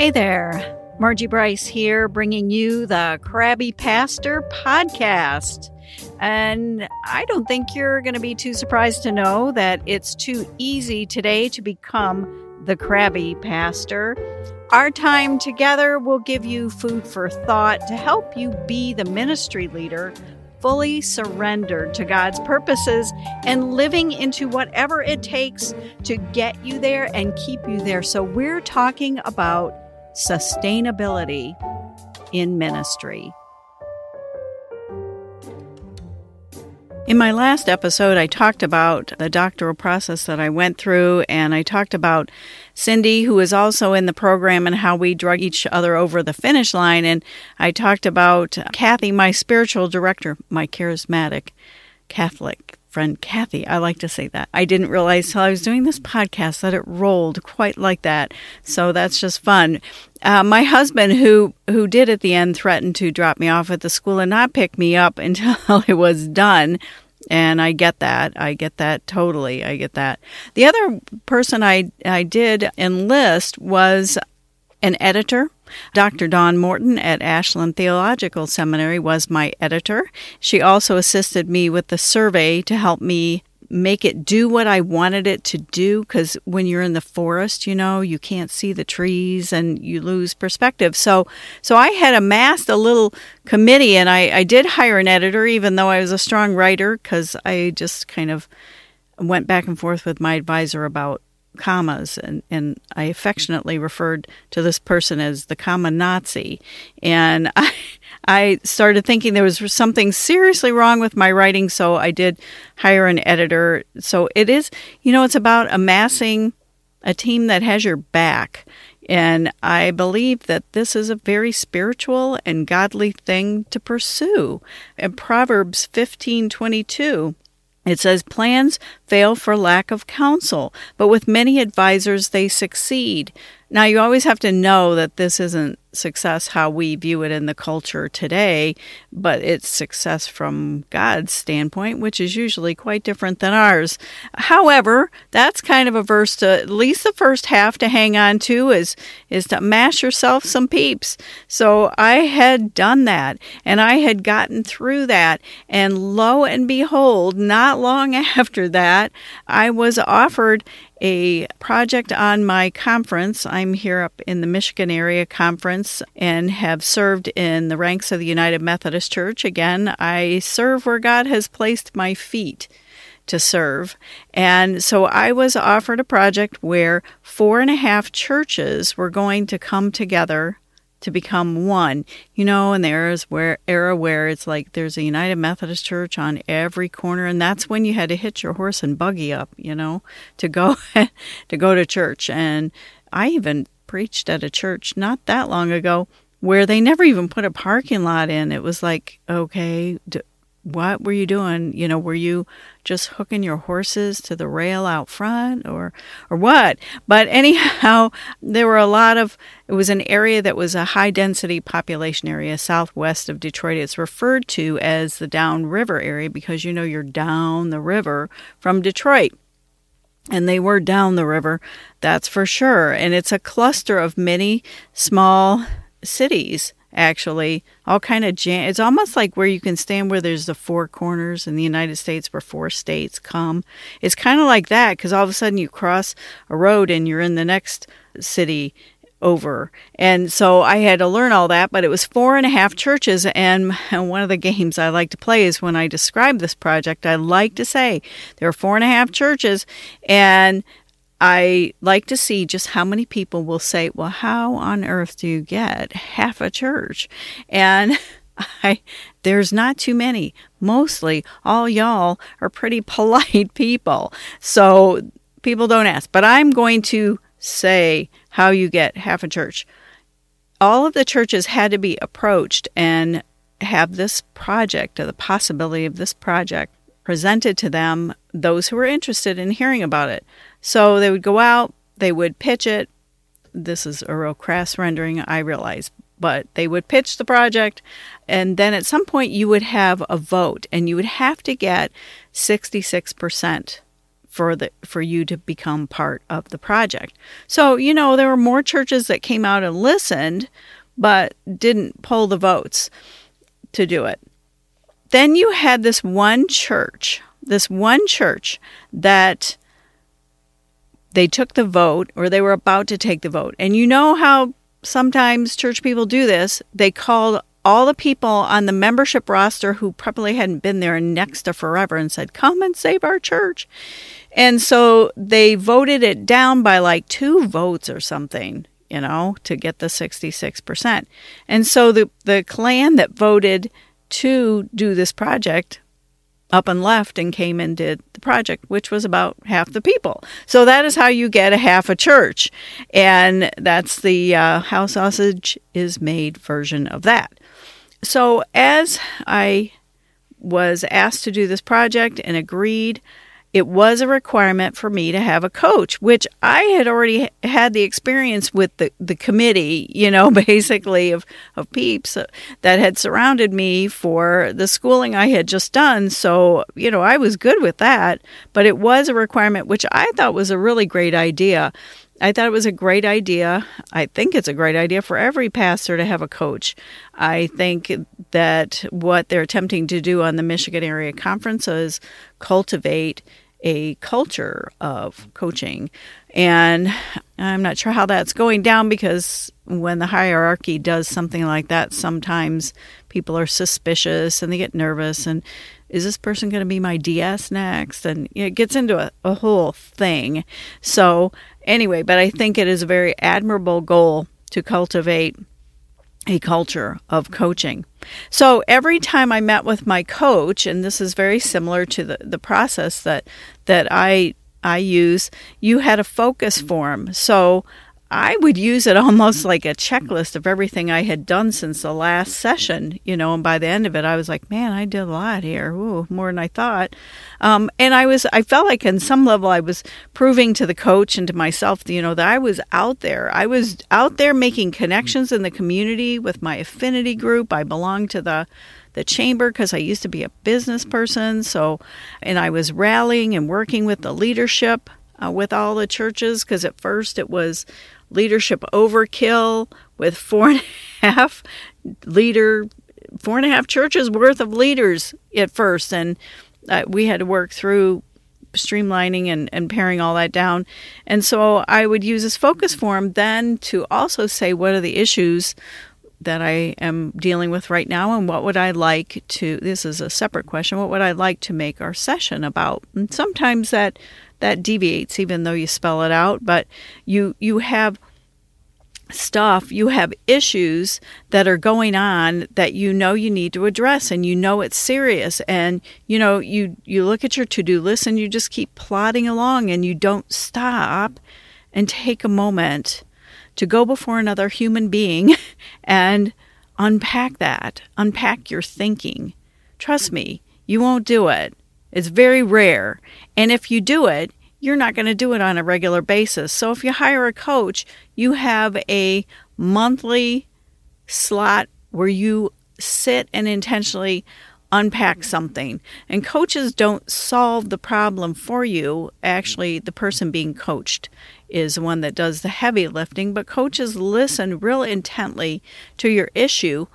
Hey there, Margie Bryce here, bringing you the Crabby Pastor podcast. And I don't think you're going to be too surprised to know that it's too easy today to become the Crabby Pastor. Our time together will give you food for thought to help you be the ministry leader fully surrendered to God's purposes and living into whatever it takes to get you there and keep you there. So, we're talking about sustainability in ministry. In my last episode, I talked about the doctoral process that I went through, and I talked about Cindy, who is also in the program, and how we drug each other over the finish line. And I talked about Kathy, my spiritual director, my charismatic Catholic friend Kathy. I like to say that. I didn't realize till I was doing this podcast that it rolled quite like that. So that's just fun. Uh, my husband, who who did at the end, threatened to drop me off at the school and not pick me up until it was done. And I get that. I get that totally. I get that. The other person I I did enlist was an editor Dr. Dawn Morton at Ashland Theological Seminary was my editor. She also assisted me with the survey to help me make it do what I wanted it to do because when you're in the forest, you know, you can't see the trees and you lose perspective. So so I had amassed a little committee and I, I did hire an editor even though I was a strong writer because I just kind of went back and forth with my advisor about commas and, and I affectionately referred to this person as the comma Nazi. And I I started thinking there was something seriously wrong with my writing so I did hire an editor. So it is you know it's about amassing a team that has your back. And I believe that this is a very spiritual and godly thing to pursue. In Proverbs 15:22 it says plans fail for lack of counsel, but with many advisors they succeed. Now, you always have to know that this isn't success how we view it in the culture today, but it's success from God's standpoint, which is usually quite different than ours. However, that's kind of a verse to at least the first half to hang on to is is to mash yourself some peeps. So I had done that and I had gotten through that and lo and behold, not long after that, I was offered a project on my conference. I'm here up in the Michigan area conference and have served in the ranks of the United Methodist Church. Again, I serve where God has placed my feet to serve. And so I was offered a project where four and a half churches were going to come together to become one. You know, and there is where era where it's like there's a United Methodist Church on every corner, and that's when you had to hitch your horse and buggy up, you know, to go to go to church. And I even preached at a church not that long ago where they never even put a parking lot in. It was like, okay, what were you doing? You know, were you just hooking your horses to the rail out front or or what? But anyhow, there were a lot of it was an area that was a high density population area southwest of Detroit. It's referred to as the down river area because you know you're down the river from Detroit. And they were down the river, that's for sure. And it's a cluster of many small cities actually all kind of jam it's almost like where you can stand where there's the four corners in the united states where four states come. It's kind of like that because all of a sudden you cross a road and you're in the next city over. And so i had to learn all that but it was four and a half churches and one of the games i like to play is when i describe this project i like to say there are four and a half churches and I like to see just how many people will say, Well, how on earth do you get half a church? And I, there's not too many. Mostly, all y'all are pretty polite people. So people don't ask. But I'm going to say how you get half a church. All of the churches had to be approached and have this project, or the possibility of this project, presented to them, those who were interested in hearing about it. So they would go out, they would pitch it. This is a real crass rendering, I realize, but they would pitch the project, and then at some point you would have a vote, and you would have to get 66% for the for you to become part of the project. So, you know, there were more churches that came out and listened but didn't pull the votes to do it. Then you had this one church, this one church that they took the vote or they were about to take the vote. And you know how sometimes church people do this? They called all the people on the membership roster who probably hadn't been there in next to forever and said, Come and save our church. And so they voted it down by like two votes or something, you know, to get the 66%. And so the, the clan that voted to do this project up and left and came and did the project, which was about half the people. So that is how you get a half a church. And that's the uh, How Sausage is Made version of that. So as I was asked to do this project and agreed, it was a requirement for me to have a coach, which I had already had the experience with the, the committee, you know, basically of, of peeps uh, that had surrounded me for the schooling I had just done. So, you know, I was good with that, but it was a requirement, which I thought was a really great idea. I thought it was a great idea. I think it's a great idea for every pastor to have a coach. I think that what they're attempting to do on the Michigan Area Conference is cultivate a culture of coaching. And I'm not sure how that's going down because when the hierarchy does something like that, sometimes people are suspicious and they get nervous. And is this person going to be my DS next? And it gets into a, a whole thing. So, anyway, but I think it is a very admirable goal to cultivate a culture of coaching. So every time I met with my coach, and this is very similar to the, the process that that I I use, you had a focus form. So I would use it almost like a checklist of everything I had done since the last session, you know, and by the end of it, I was like, man, I did a lot here. Ooh, more than I thought. Um, and I was, I felt like in some level I was proving to the coach and to myself, you know, that I was out there. I was out there making connections in the community with my affinity group. I belonged to the, the chamber because I used to be a business person. So, and I was rallying and working with the leadership uh, with all the churches because at first it was leadership overkill with four and a half leader, four and a half churches worth of leaders at first. And uh, we had to work through streamlining and, and paring all that down. And so I would use this focus form then to also say what are the issues that I am dealing with right now and what would I like to this is a separate question what would I like to make our session about and sometimes that that deviates even though you spell it out but you you have stuff you have issues that are going on that you know you need to address and you know it's serious. And you know you you look at your to-do list and you just keep plodding along and you don't stop and take a moment to go before another human being and unpack that unpack your thinking. Trust me you won't do it it's very rare. And if you do it, you're not going to do it on a regular basis. So if you hire a coach, you have a monthly slot where you sit and intentionally unpack something. And coaches don't solve the problem for you. Actually, the person being coached is the one that does the heavy lifting, but coaches listen real intently to your issue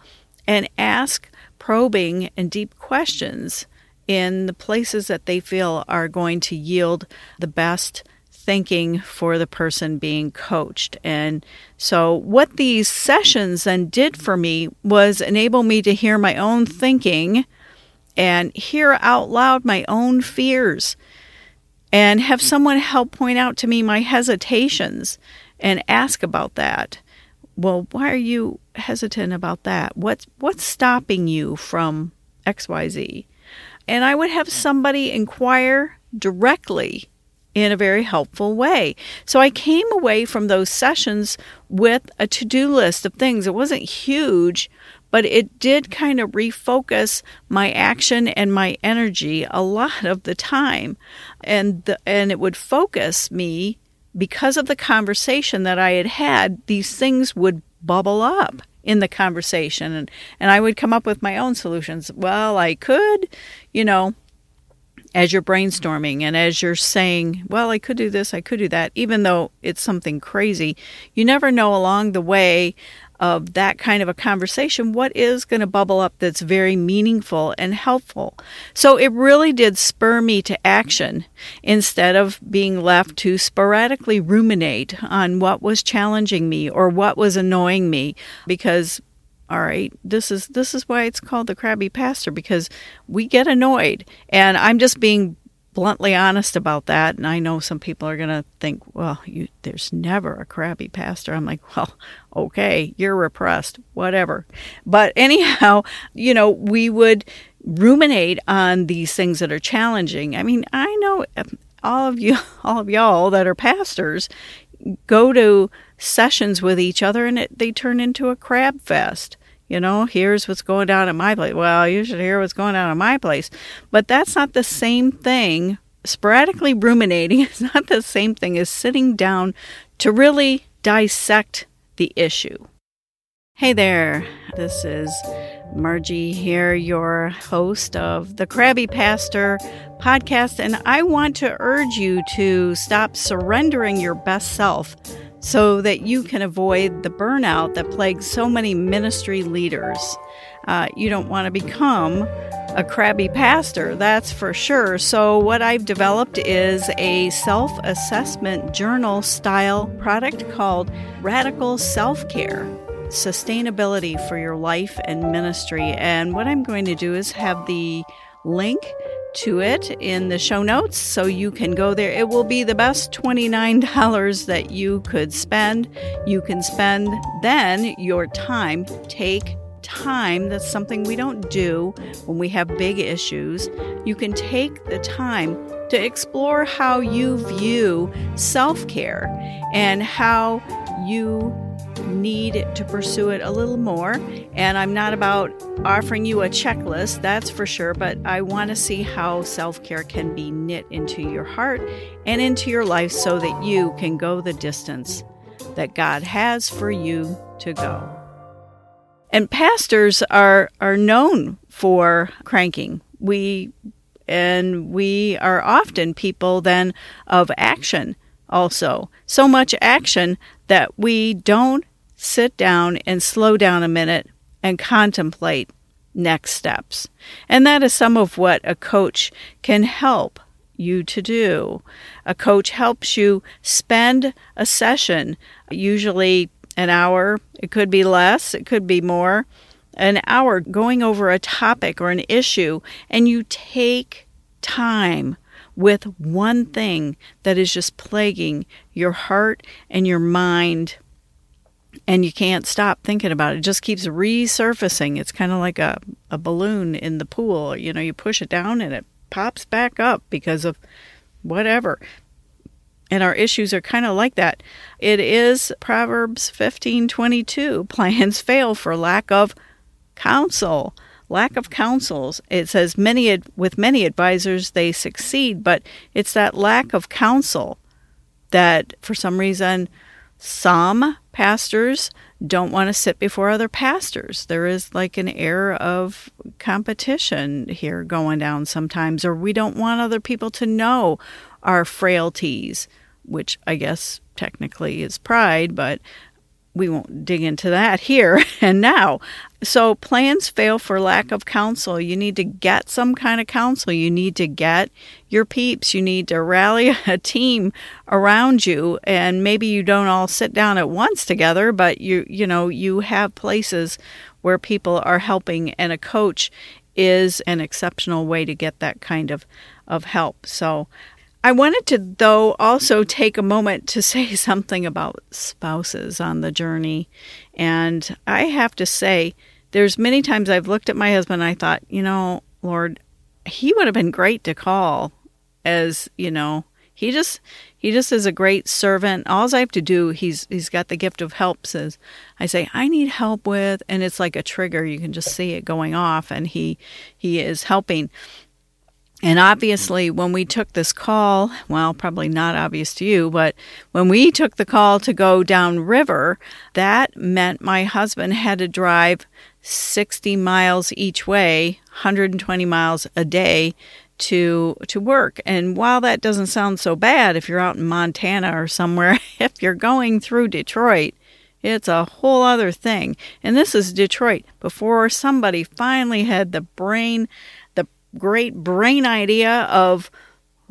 and ask probing and deep questions in the places that they feel are going to yield the best thinking for the person being coached. And so, what these sessions then did for me was enable me to hear my own thinking and hear out loud my own fears and have someone help point out to me my hesitations and ask about that. Well, why are you hesitant about that? What's what's stopping you from XYZ? And I would have somebody inquire directly in a very helpful way. So I came away from those sessions with a to do list of things. It wasn't huge, but it did kind of refocus my action and my energy a lot of the time. And, the, and it would focus me because of the conversation that I had had, these things would bubble up in the conversation and, and I would come up with my own solutions. Well, I could, you know, as you're brainstorming and as you're saying, well, I could do this, I could do that, even though it's something crazy, you never know along the way of that kind of a conversation what is going to bubble up that's very meaningful and helpful. So it really did spur me to action instead of being left to sporadically ruminate on what was challenging me or what was annoying me because all right this is this is why it's called the crabby pastor because we get annoyed and i'm just being bluntly honest about that and i know some people are going to think well you, there's never a crabby pastor. I'm like well okay you're repressed whatever. But anyhow you know we would ruminate on these things that are challenging. I mean i know um, all of you all of y'all that are pastors go to sessions with each other and it, they turn into a crab fest. You know, here's what's going down at my place. Well, you should hear what's going on at my place. But that's not the same thing. Sporadically ruminating is not the same thing as sitting down to really dissect the issue. Hey there, this is Margie here, your host of the Crabby Pastor podcast, and I want to urge you to stop surrendering your best self so that you can avoid the burnout that plagues so many ministry leaders. Uh, you don't want to become a crabby pastor, that's for sure. So, what I've developed is a self assessment journal style product called Radical Self Care Sustainability for Your Life and Ministry. And what I'm going to do is have the link to it in the show notes so you can go there. It will be the best $29 that you could spend. You can spend then your time. Take time. That's something we don't do when we have big issues. You can take the time to explore how you view self care and how you need to pursue it a little more. And I'm not about offering you a checklist, that's for sure, but I want to see how self care can be knit into your heart and into your life so that you can go the distance that God has for you to go. And pastors are, are known for cranking. We and we are often people then of action also. So much action that we don't sit down and slow down a minute and contemplate next steps. And that is some of what a coach can help you to do. A coach helps you spend a session, usually an hour, it could be less, it could be more, an hour going over a topic or an issue, and you take time with one thing that is just plaguing your heart and your mind and you can't stop thinking about it. It just keeps resurfacing. It's kind of like a, a balloon in the pool. You know, you push it down and it pops back up because of whatever. And our issues are kind of like that. It is Proverbs 15:22, plans fail for lack of counsel. Lack of counsels. It says many with many advisors they succeed, but it's that lack of counsel that for some reason some pastors don't want to sit before other pastors. There is like an air of competition here going down sometimes, or we don't want other people to know our frailties, which I guess technically is pride, but we won't dig into that here and now. So, plans fail for lack of counsel. You need to get some kind of counsel. You need to get your peeps. You need to rally a team around you. And maybe you don't all sit down at once together, but you, you know, you have places where people are helping, and a coach is an exceptional way to get that kind of, of help. So, I wanted to, though, also take a moment to say something about spouses on the journey. And I have to say, there's many times I've looked at my husband and I thought, you know, Lord, he would have been great to call as, you know, he just he just is a great servant. All I have to do, he's he's got the gift of help. Says I say I need help with, and it's like a trigger. You can just see it going off, and he he is helping. And obviously, when we took this call, well, probably not obvious to you, but when we took the call to go downriver, that meant my husband had to drive 60 miles each way, 120 miles a day to to work. And while that doesn't sound so bad if you're out in Montana or somewhere, if you're going through Detroit, it's a whole other thing. And this is Detroit before somebody finally had the brain great brain idea of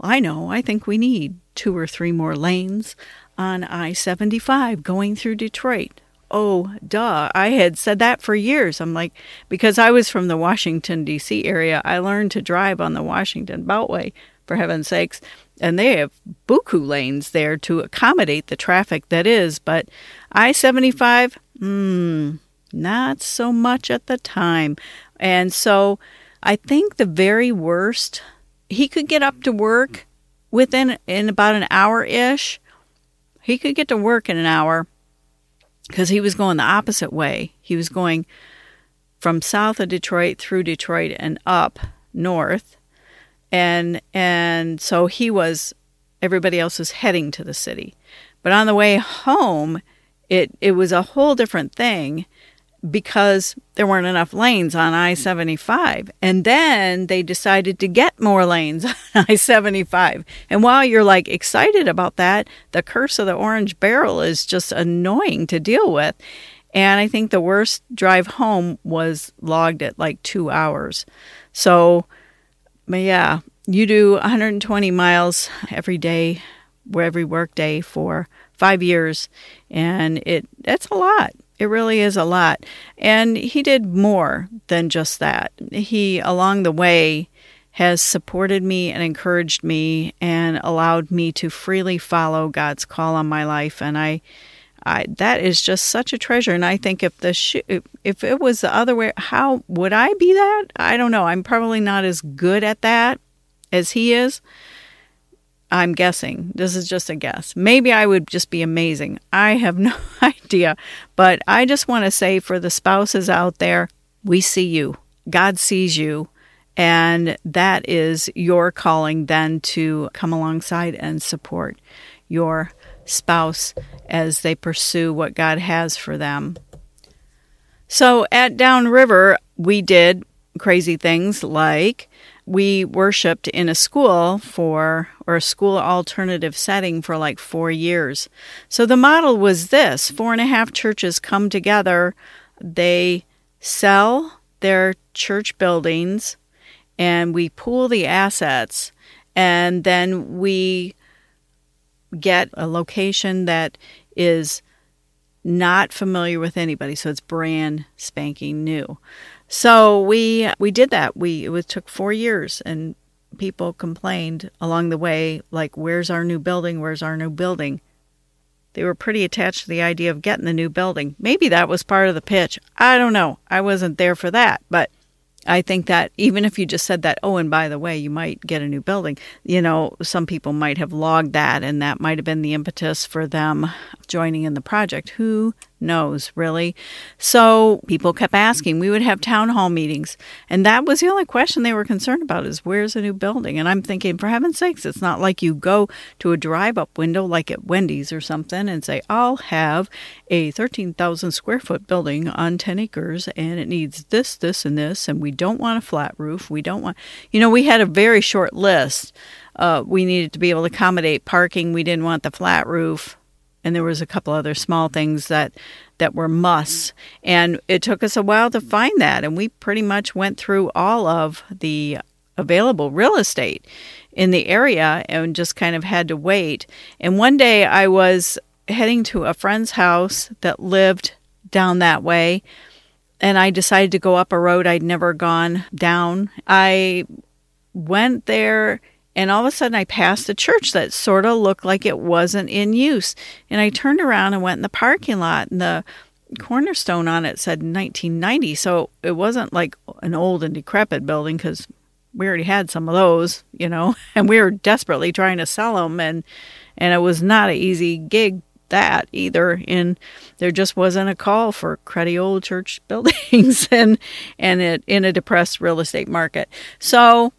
I know, I think we need two or three more lanes on I-75 going through Detroit oh, duh. I had said that for years. I'm like, because I was from the Washington, D.C. area, I learned to drive on the Washington Beltway, for heaven's sakes. And they have buku lanes there to accommodate the traffic that is. But I 75, hmm, not so much at the time. And so I think the very worst, he could get up to work within in about an hour ish. He could get to work in an hour because he was going the opposite way. He was going from south of Detroit through Detroit and up north. And and so he was everybody else was heading to the city. But on the way home, it it was a whole different thing because there weren't enough lanes on I 75. And then they decided to get more lanes on I 75. And while you're like excited about that, the curse of the orange barrel is just annoying to deal with. And I think the worst drive home was logged at like two hours. So, but yeah, you do 120 miles every day, every work day for five years, and it that's a lot. It really is a lot. And he did more than just that. He, along the way, has supported me and encouraged me and allowed me to freely follow God's call on my life. And I, I that is just such a treasure. And I think if the sh- if it was the other way, how would I be that? I don't know. I'm probably not as good at that as he is. I'm guessing. This is just a guess. Maybe I would just be amazing. I have no idea. But I just want to say for the spouses out there, we see you. God sees you. And that is your calling then to come alongside and support your spouse as they pursue what God has for them. So at Downriver, we did crazy things like we worshiped in a school for, or a school alternative setting for like four years. So the model was this four and a half churches come together, they sell their church buildings, and we pool the assets, and then we get a location that is not familiar with anybody, so it's brand spanking new. So we we did that. We it took four years, and people complained along the way, like, "Where's our new building? Where's our new building?" They were pretty attached to the idea of getting the new building. Maybe that was part of the pitch. I don't know. I wasn't there for that, but I think that even if you just said that, oh, and by the way, you might get a new building, you know, some people might have logged that, and that might have been the impetus for them joining in the project. Who knows, really? So people kept asking. We would have town hall meetings, and that was the only question they were concerned about is where's a new building? And I'm thinking, for heaven's sakes, it's not like you go to a drive up window like at Wendy's or something and say, I'll have a 13,000 square foot building on 10 acres, and it needs this, this, and this, and we don't want a flat roof. We don't want, you know, we had a very short list. Uh, we needed to be able to accommodate parking. We didn't want the flat roof and there was a couple other small things that that were musts. And it took us a while to find that and we pretty much went through all of the available real estate in the area and just kind of had to wait. And one day i was heading to a friend's house that lived down that way and i decided to go up a road i'd never gone down. I went there and all of a sudden, I passed a church that sort of looked like it wasn't in use. And I turned around and went in the parking lot, and the cornerstone on it said 1990. So it wasn't like an old and decrepit building because we already had some of those, you know, and we were desperately trying to sell them. And, and it was not an easy gig that either and there just wasn't a call for cruddy old church buildings and and it in a depressed real estate market so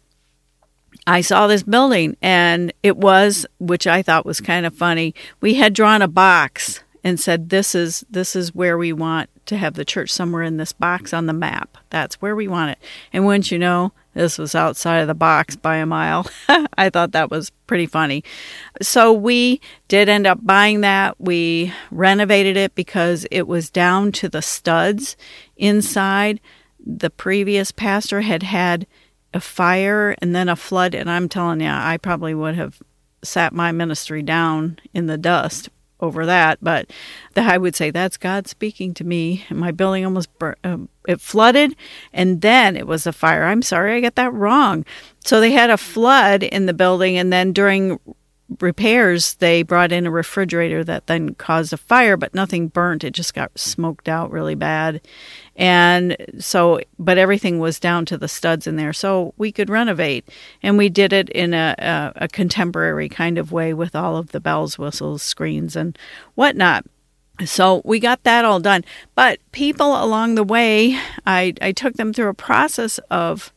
I saw this building and it was, which I thought was kind of funny. We had drawn a box and said, this is, this is where we want to have the church somewhere in this box on the map. That's where we want it. And wouldn't you know, this was outside of the box by a mile. I thought that was pretty funny. So we did end up buying that. We renovated it because it was down to the studs inside. The previous pastor had had a fire and then a flood. And I'm telling you, I probably would have sat my ministry down in the dust over that, but the, I would say that's God speaking to me. And my building almost um, it flooded, and then it was a fire. I'm sorry, I got that wrong. So they had a flood in the building, and then during repairs, they brought in a refrigerator that then caused a fire, but nothing burnt. It just got smoked out really bad. And so, but everything was down to the studs in there. So we could renovate. And we did it in a, a, a contemporary kind of way with all of the bells, whistles, screens, and whatnot. So we got that all done. But people along the way, I, I took them through a process of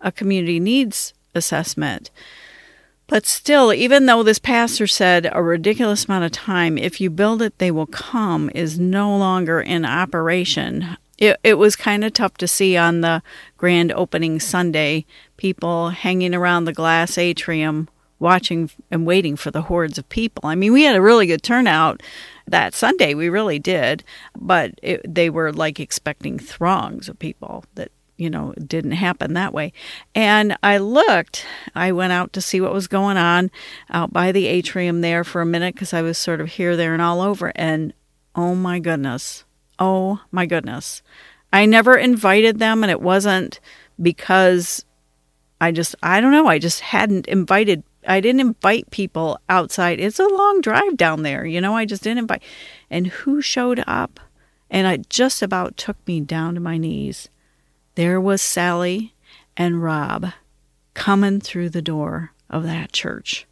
a community needs assessment. But still, even though this pastor said a ridiculous amount of time, if you build it, they will come, is no longer in operation. It, it was kind of tough to see on the grand opening Sunday people hanging around the glass atrium watching and waiting for the hordes of people. I mean, we had a really good turnout that Sunday, we really did, but it, they were like expecting throngs of people that you know, it didn't happen that way. And I looked, I went out to see what was going on out by the atrium there for a minute because I was sort of here, there, and all over. And oh my goodness, oh my goodness. I never invited them, and it wasn't because I just, I don't know, I just hadn't invited. I didn't invite people outside. It's a long drive down there, you know, I just didn't invite. And who showed up? And it just about took me down to my knees there was Sally and Rob coming through the door of that church.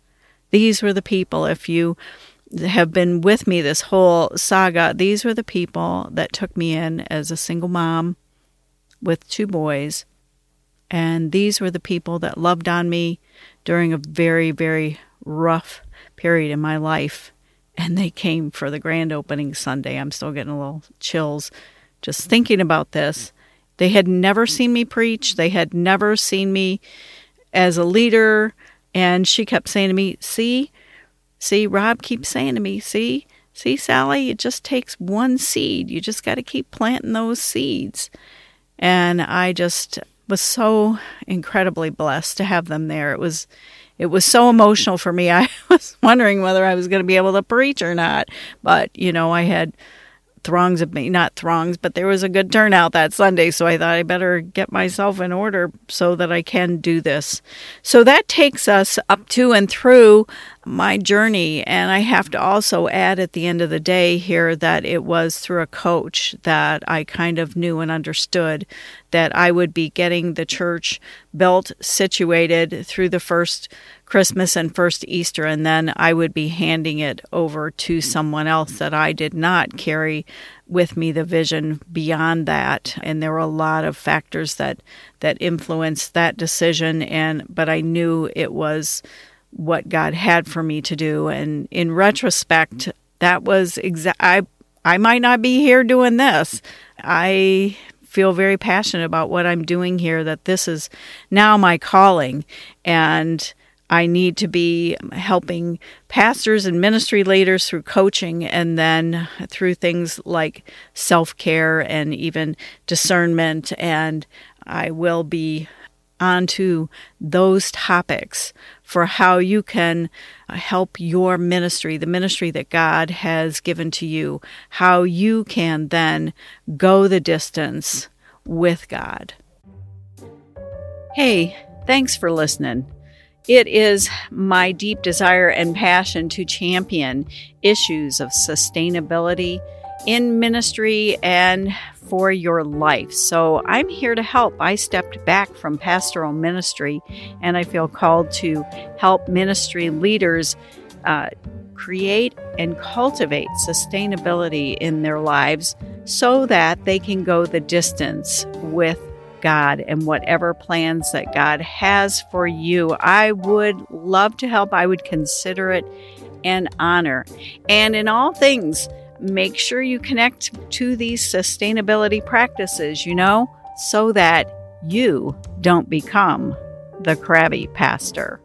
These were the people, if you have been with me this whole saga, these were the people that took me in as a single mom with two boys. And these were the people that loved on me during a very, very rough period in my life. And they came for the grand opening Sunday. I'm still getting a little chills just thinking about this. They had never seen me preach, they had never seen me as a leader. And she kept saying to me, See, see, Rob keeps saying to me, See, see, Sally, it just takes one seed. You just got to keep planting those seeds. And I just was so incredibly blessed to have them there. It was it was so emotional for me. I was wondering whether I was going to be able to preach or not. But, you know, I had throngs of me, not throngs, but there was a good turnout that Sunday. So I thought I better get myself in order so that I can do this. So that takes us up to and through my journey. And I have to also add at the end of the day here that it was through a coach that I kind of knew and understood that I would be getting the church built, situated through the first Christmas and first Easter, and then I would be handing it over to someone else that I did not carry with me the vision beyond that. And there were a lot of factors that that influenced that decision and but I knew it was what God had for me to do. And in retrospect, that was exact. I I might not be here doing this. I feel very passionate about what I'm doing here. That this is now my calling, and I need to be helping pastors and ministry leaders through coaching and then through things like self care and even discernment. And I will be onto those topics for how you can uh, help your ministry, the ministry that God has given to you, how you can then go the distance with God. Hey, thanks for listening. It is my deep desire and passion to champion issues of sustainability in ministry and for your life. So I'm here to help. I stepped back from pastoral ministry and I feel called to help ministry leaders uh, create and cultivate sustainability in their lives so that they can go the distance with God and whatever plans that God has for you. I would love to help. I would consider it an honor. And in all things, make sure you connect to these sustainability practices, you know, so that you don't become the crabby pastor.